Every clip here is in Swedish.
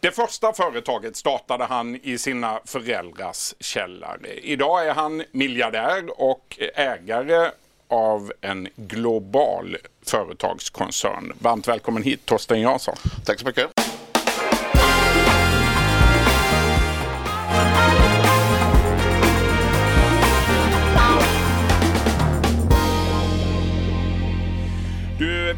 Det första företaget startade han i sina föräldrars källare. Idag är han miljardär och ägare av en global företagskoncern. Varmt välkommen hit Torsten Jansson. Tack så mycket.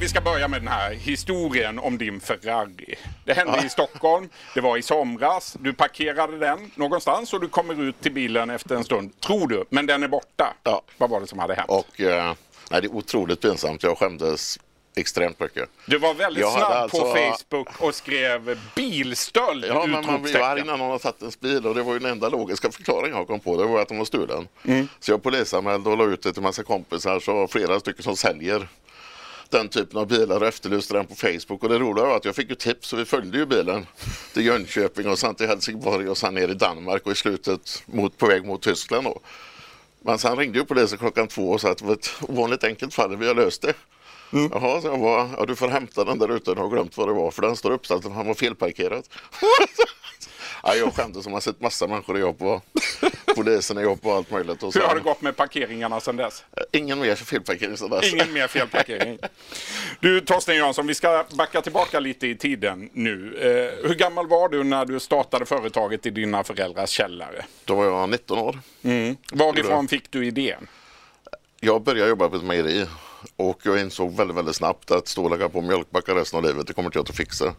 Vi ska börja med den här historien om din Ferrari. Det hände ja. i Stockholm, det var i somras, du parkerade den någonstans och du kommer ut till bilen efter en stund, tror du, men den är borta. Ja. Vad var det som hade hänt? Och, eh, nej, det är otroligt pinsamt, jag skämdes extremt mycket. Du var väldigt jag snabb alltså... på Facebook och skrev bilstöld. Ja, men man blir arg när någon har tagit ens bil och det var ju den enda logiska förklaringen jag kom på. Det var att de var stulen. Mm. Så jag polisanmälde och la ut det till massa kompisar så flera stycken som säljer den typen av bilar och efterlyste den på Facebook. Och det roliga var att jag fick ju tips och vi följde ju bilen till Jönköping och sen till Helsingborg och sen ner i Danmark och i slutet mot, på väg mot Tyskland. Då. Men sen ringde ju polisen klockan två och sa att det var ett ovanligt enkelt fall, vi har löst det. Mm. Jaha, så jag bara, ja, du får hämta den där ute, jag har glömt vad det var för den står uppställd, han var felparkerad. Ja, jag skämdes som har sett massa människor i jobb och polisen i jobb och allt möjligt. Och Hur har det gått med parkeringarna sedan dess? Ingen mer felparkering sedan dess. Ingen mer felparkering. Du Torsten Jansson, vi ska backa tillbaka lite i tiden nu. Eh, hur gammal var du när du startade företaget i dina föräldrars källare? Då var jag 19 år. Mm. Varifrån fick du idén? Jag började jobba på ett mejeri och jag insåg väldigt, väldigt snabbt att stå och lägga på mjölkbackar resten av livet, det kommer inte jag att fixa.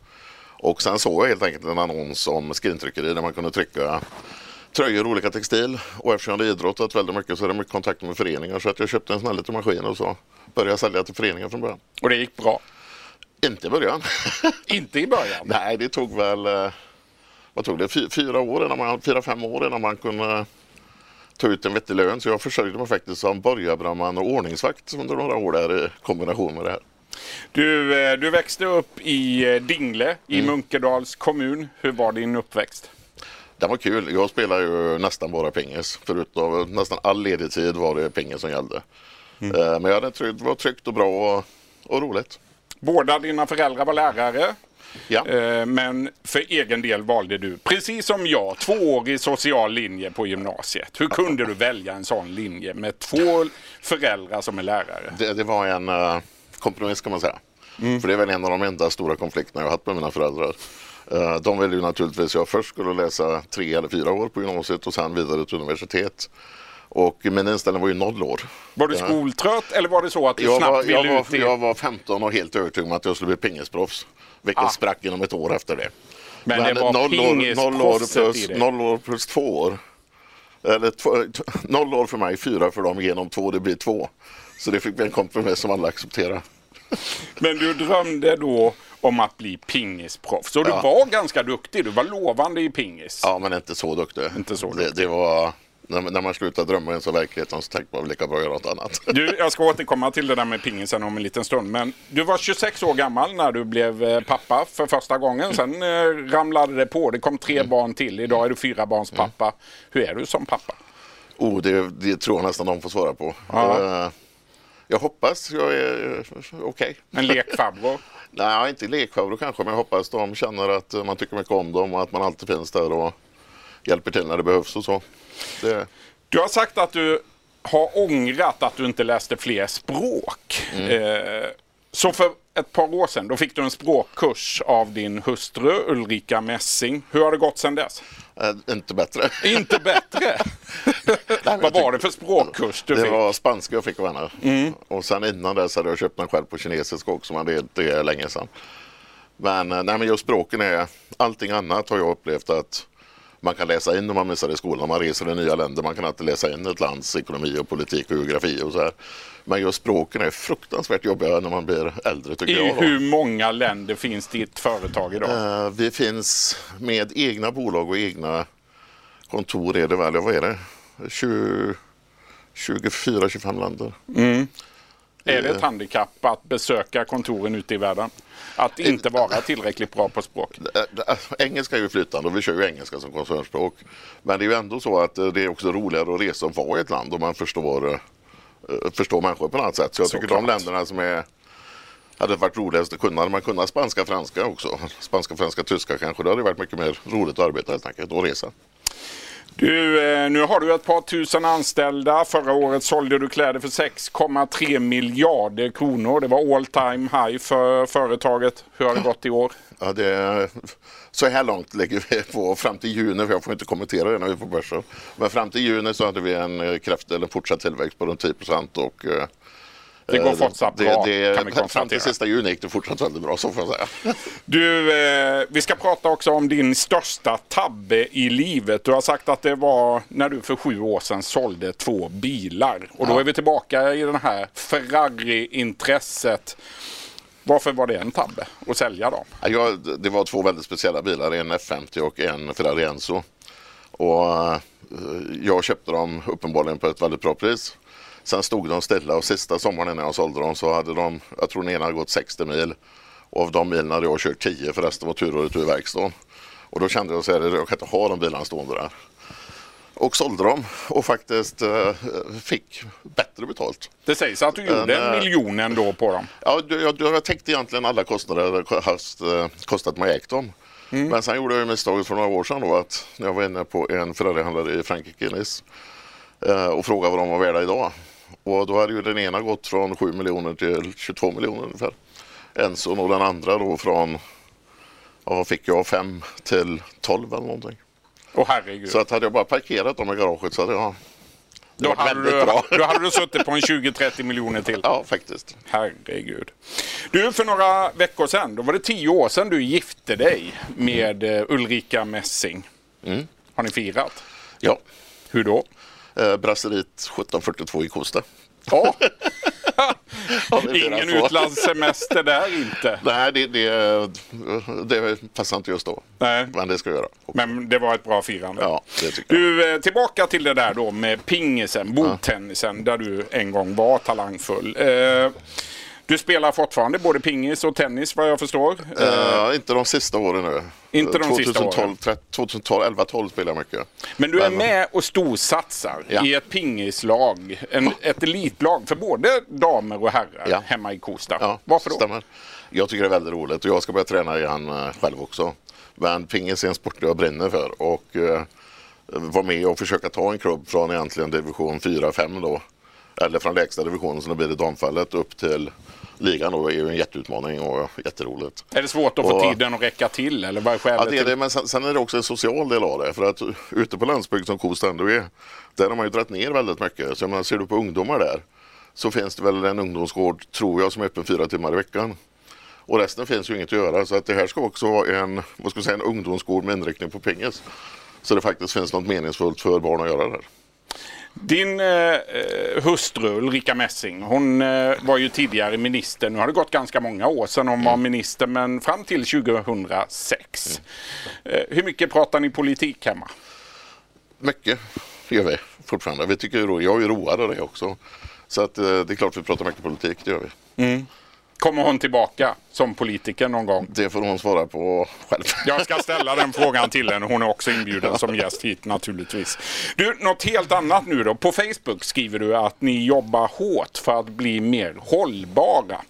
Och sen såg jag helt enkelt en annons om skrintryckeri där man kunde trycka tröjor, olika textil. Och eftersom jag hade idrottat väldigt mycket så är det mycket kontakt med föreningar så att jag köpte en sån här liten maskin och så började jag sälja till föreningar från början. Och det gick bra? Inte i början. Inte i början? Nej, det tog väl eh, vad tog det? Fyra år innan man, fyra, fem år innan man kunde ta ut en vettig lön. Så jag försörjde mig faktiskt som borgarbrandman och ordningsvakt under några år där i kombination med det här. Du, eh, du växte upp i eh, Dingle i mm. Munkedals kommun. Hur var din uppväxt? Den var kul. Jag spelade ju nästan bara pingis. Förutom nästan all ledig tid var det pingis som gällde. Mm. Eh, men jag hade det var tryggt och bra och, och roligt. Båda dina föräldrar var lärare. Ja. Men för egen del valde du, precis som jag, tvåårig social linje på gymnasiet. Hur kunde du välja en sån linje med två föräldrar som är lärare? Det, det var en kompromiss kan man säga. Mm. För det är väl en av de enda stora konflikterna jag har haft med mina föräldrar. Eh, de ville ju naturligtvis att jag först skulle läsa tre eller fyra år på gymnasiet och sen vidare till universitet. Och min inställning var ju noll år. Var du skoltrött eller var det så att du jag snabbt var, ville jag ut? Var, jag var 15 och helt övertygad om att jag skulle bli pingisproffs. Vilket ah. sprack inom ett år efter det. Men, Men det var noll år, noll år, plus, noll år plus två år. Eller två, noll år för mig, fyra för dem, genom två, det blir två. Så det fick bli en kompromiss som alla accepterade. Men du drömde då om att bli pingisproffs. Och du ja. var ganska duktig. Du var lovande i pingis. Ja, men inte så duktig. Inte så duktig. Det, det var... När, man slutar drömma i verkligheten så tänkte man lika bra göra något annat. Du, jag ska återkomma till det där med pingisen om en liten stund. Men du var 26 år gammal när du blev eh, pappa för första gången. Sen eh, ramlade det på. Det kom tre mm. barn till. Idag är du fyra barns mm. pappa. Mm. Hur är du som pappa? Oh, det, det tror jag nästan de får svara på. Ja. Uh, jag hoppas jag är okej. Okay. En lekfarbror? Nej, inte lekfarbror kanske, men jag hoppas de känner att man tycker mycket om dem och att man alltid finns där och hjälper till när det behövs och så. Det... Du har sagt att du har ångrat att du inte läste fler språk. Mm. Eh, så för ett par år sedan då fick du en språkkurs av din hustru Ulrika Messing. Hur har det gått sedan dess? Äh, inte bättre. Inte bättre? Vad var det för språkkurs du det fick? Det var spanska jag fick av henne. Mm. Och sen innan dess hade jag köpt den själv på kinesiska också, men det, det är länge sedan. Men, eh, nej, men just språken är, allting annat har jag upplevt att man kan läsa in om man missar i skolan. Man reser i nya länder. Man kan alltid läsa in ett lands ekonomi och politik och geografi och så här. Men just språken är fruktansvärt jobbiga när man blir äldre tycker I jag. hur många länder finns ditt företag idag? Uh, vi finns med egna bolag och egna kontor är det väl, vad är det? 24-25 länder. Mm. Är det ett handikapp att besöka kontoren ute i världen? Att inte vara tillräckligt bra på språk? Engelska är ju flytande och vi kör ju engelska som koncernspråk. Men det är ju ändå så att det är också roligare att resa och vara i ett land och man förstår, eh, förstår människor på något sätt. Så jag så tycker klart. de länderna som är hade varit roligast att kunna. Man kunde spanska, franska också. Spanska, franska, tyska kanske. Det hade varit mycket mer roligt att arbeta helt enkelt och resa. Du, eh, nu har du ett par tusen anställda. Förra året sålde du kläder för 6,3 miljarder kronor. Det var all time high för företaget. Hur har det gått i år? Ja, det, så här långt ligger vi på fram till juni, för jag får inte kommentera det när vi är på börsen. Men fram till juni så hade vi en eh, kraft eller fortsatt tillväxt på runt 10 procent och eh, det går fortsatt bra det, kan vi konstatera. Fram till sista juni gick det fortsatt väldigt bra så får jag säga. Du, eh, vi ska prata också om din största tabbe i livet. Du har sagt att det var när du för sju år sedan sålde två bilar. Och då ja. är vi tillbaka i det här Ferrari-intresset. Varför var det en tabbe att sälja dem? Ja, det var två väldigt speciella bilar, en F50 och en Ferrari Enzo. Och eh, jag köpte dem uppenbarligen på ett väldigt bra pris. Sen stod de stilla och sista sommaren när jag sålde dem så hade de, jag tror den ena hade gått 60 mil. Och av de milen hade jag kört 10 för resten var tur och retur verkstaden. Och då kände jag att jag kan inte ha de bilarna stående där. Och sålde dem och faktiskt äh, fick bättre betalt. Det sägs att du gjorde en äh, miljon ändå på dem. Ja, jag, jag täckte egentligen alla kostnader det hast, äh, kostat mig ägt dem. Mm. Men sen gjorde jag misstaget för några år sedan då att när jag var inne på en Ferrarihandlare i Frankrike, Nice, och frågade vad de var värda idag. Och då hade ju den ena gått från 7 miljoner till 22 miljoner ungefär. Enson och den andra då från, ja fick jag, 5 till 12 eller någonting. Åh herregud. Så att hade jag bara parkerat dem i garaget så hade jag då hade, du, bra. då hade du suttit på en 20-30 miljoner till. Ja, faktiskt. Herregud. Du, för några veckor sedan, då var det tio år sedan du gifte dig med mm. Ulrika Messing. Mm. Har ni firat? Ja. Hur då? Eh, Brasseriet 1742 i Kosta. Ja. Ingen utlandssemester där inte. Nej, det, det, det passar inte just då. Nej. Men det ska jag göra. Men det var ett bra firande. Ja, det tycker du, jag. Eh, tillbaka till det där då med pingisen, bordtennisen, ja. där du en gång var talangfull. Eh, du spelar fortfarande både pingis och tennis vad jag förstår? Uh, inte de sista åren nu. Inte de 2012, sista åren? 2012, 11, 12 spelar jag mycket. Men du är Men, med och storsatsar ja. i ett pingislag, en, ett elitlag för både damer och herrar ja. hemma i Kosta. Ja, Varför då? Stämmer. Jag tycker det är väldigt roligt och jag ska börja träna igen uh, själv också. Men pingis är en sport jag brinner för och uh, vara med och försöka ta en klubb från egentligen division 4-5 då eller från lägsta divisionen som det blir i damfallet upp till ligan då är ju en jätteutmaning och jätteroligt. Är det svårt att få och, tiden att räcka till eller vad är skälet? Ja, det är det, men sen, sen, är det också en social del av det. För att ute på landsbygd som Kosta ändå är, där har man ju dragit ner väldigt mycket. Så man ser du på ungdomar där så finns det väl en ungdomsgård, tror jag, som är öppen fyra timmar i veckan. Och resten finns ju inget att göra. Så att det här ska också vara en, vad ska säga, en ungdomsgård med inriktning på pingis. Så det faktiskt finns något meningsfullt för barn att göra där. Din eh, hustru Ulrika Messing, hon eh, var ju tidigare minister. Nu har det gått ganska många år sedan hon var mm. minister, men fram till 2006. Mm. Eh, hur mycket pratar ni politik hemma? Mycket gör vi fortfarande. Vi tycker, jag är ju road av det också. Så att, eh, det är klart vi pratar mycket politik, det gör vi. Mm. Kommer hon tillbaka som politiker någon gång? Det får hon svara på själv. Jag ska ställa den frågan till henne. Hon är också inbjuden som gäst hit naturligtvis. Du, något helt annat nu då. På Facebook skriver du att ni jobbar hårt för att bli mer hållbara.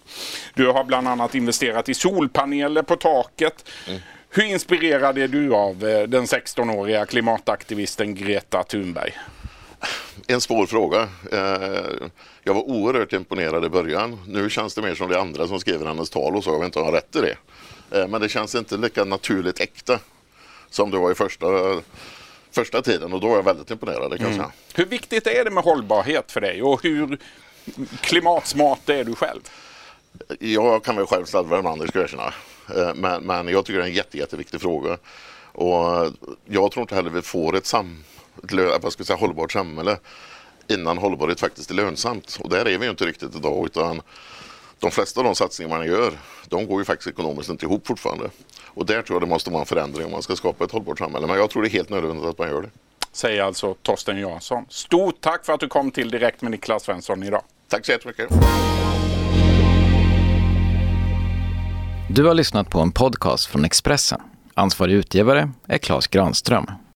Du har bland annat investerat i solpaneler på taket. Mm. Hur inspirerad är du av eh, den 16-åriga klimataktivisten Greta Thunberg? En svår fråga. Eh, jag var oerhört imponerad i början. Nu känns det mer som det andra som skriver hennes tal och så. Jag vet inte om jag har rätt i det. Eh, men det känns inte lika naturligt äkta som det var i första, första tiden och då var jag väldigt imponerad kan mm. säga. Hur viktigt är det med hållbarhet för dig och hur klimatsmart är du själv? Jag kan väl själv slarva ibland, det ska jag erkänna. Eh, men, men jag tycker det är en jätte, jätteviktig fråga. Och jag tror inte heller vi får ett sam vad ska jag säga, hållbart samhälle innan hållbarhet faktiskt är lönsamt. Och där är vi ju inte riktigt idag utan de flesta av de satsningar man gör de går ju faktiskt ekonomiskt inte ihop fortfarande. Och där tror jag det måste vara en förändring om man ska skapa ett hållbart samhälle. Men jag tror det är helt nödvändigt att man gör det. Säger alltså Torsten Jansson. Stort tack för att du kom till Direkt med Niklas Svensson idag. Tack så jättemycket. Du har lyssnat på en podcast från Expressen. Ansvarig utgivare är Klas Granström.